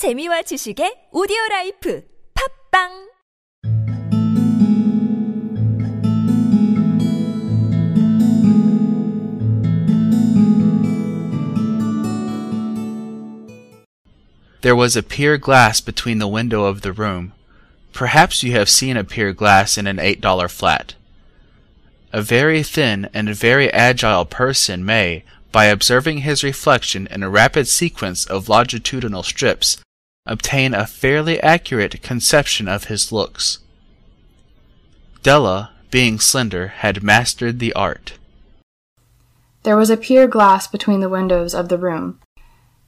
재미와 지식의 오디오 라이프 팝빵 There was a pier glass between the window of the room. Perhaps you have seen a pier glass in an eight dollar flat. A very thin and very agile person may, by observing his reflection in a rapid sequence of longitudinal strips, obtain a fairly accurate conception of his looks. Della, being slender, had mastered the art. There was a pier glass between the windows of the room.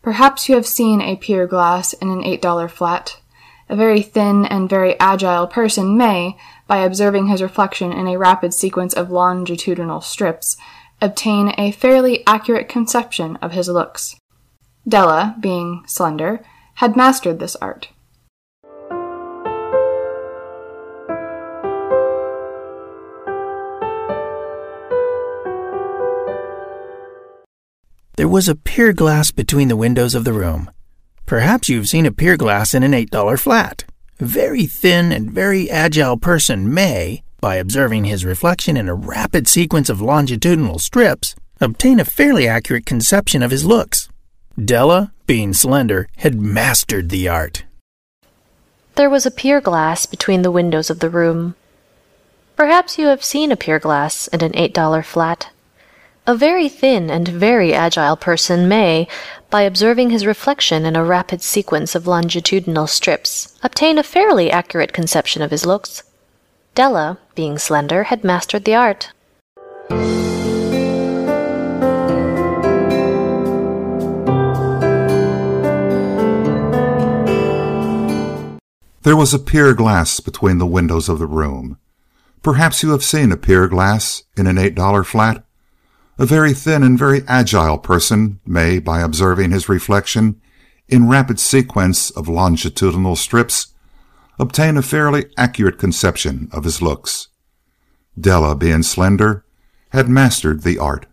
Perhaps you have seen a pier glass in an eight dollar flat. A very thin and very agile person may, by observing his reflection in a rapid sequence of longitudinal strips, obtain a fairly accurate conception of his looks. Della, being slender, had mastered this art. There was a pier glass between the windows of the room. Perhaps you've seen a pier glass in an $8 flat. A very thin and very agile person may, by observing his reflection in a rapid sequence of longitudinal strips, obtain a fairly accurate conception of his looks. Della, being slender, had mastered the art. There was a pier glass between the windows of the room. Perhaps you have seen a pier glass in an eight dollar flat. A very thin and very agile person may, by observing his reflection in a rapid sequence of longitudinal strips, obtain a fairly accurate conception of his looks. Della, being slender, had mastered the art. There was a pier glass between the windows of the room. Perhaps you have seen a pier glass in an eight dollar flat. A very thin and very agile person may, by observing his reflection in rapid sequence of longitudinal strips, obtain a fairly accurate conception of his looks. Della, being slender, had mastered the art.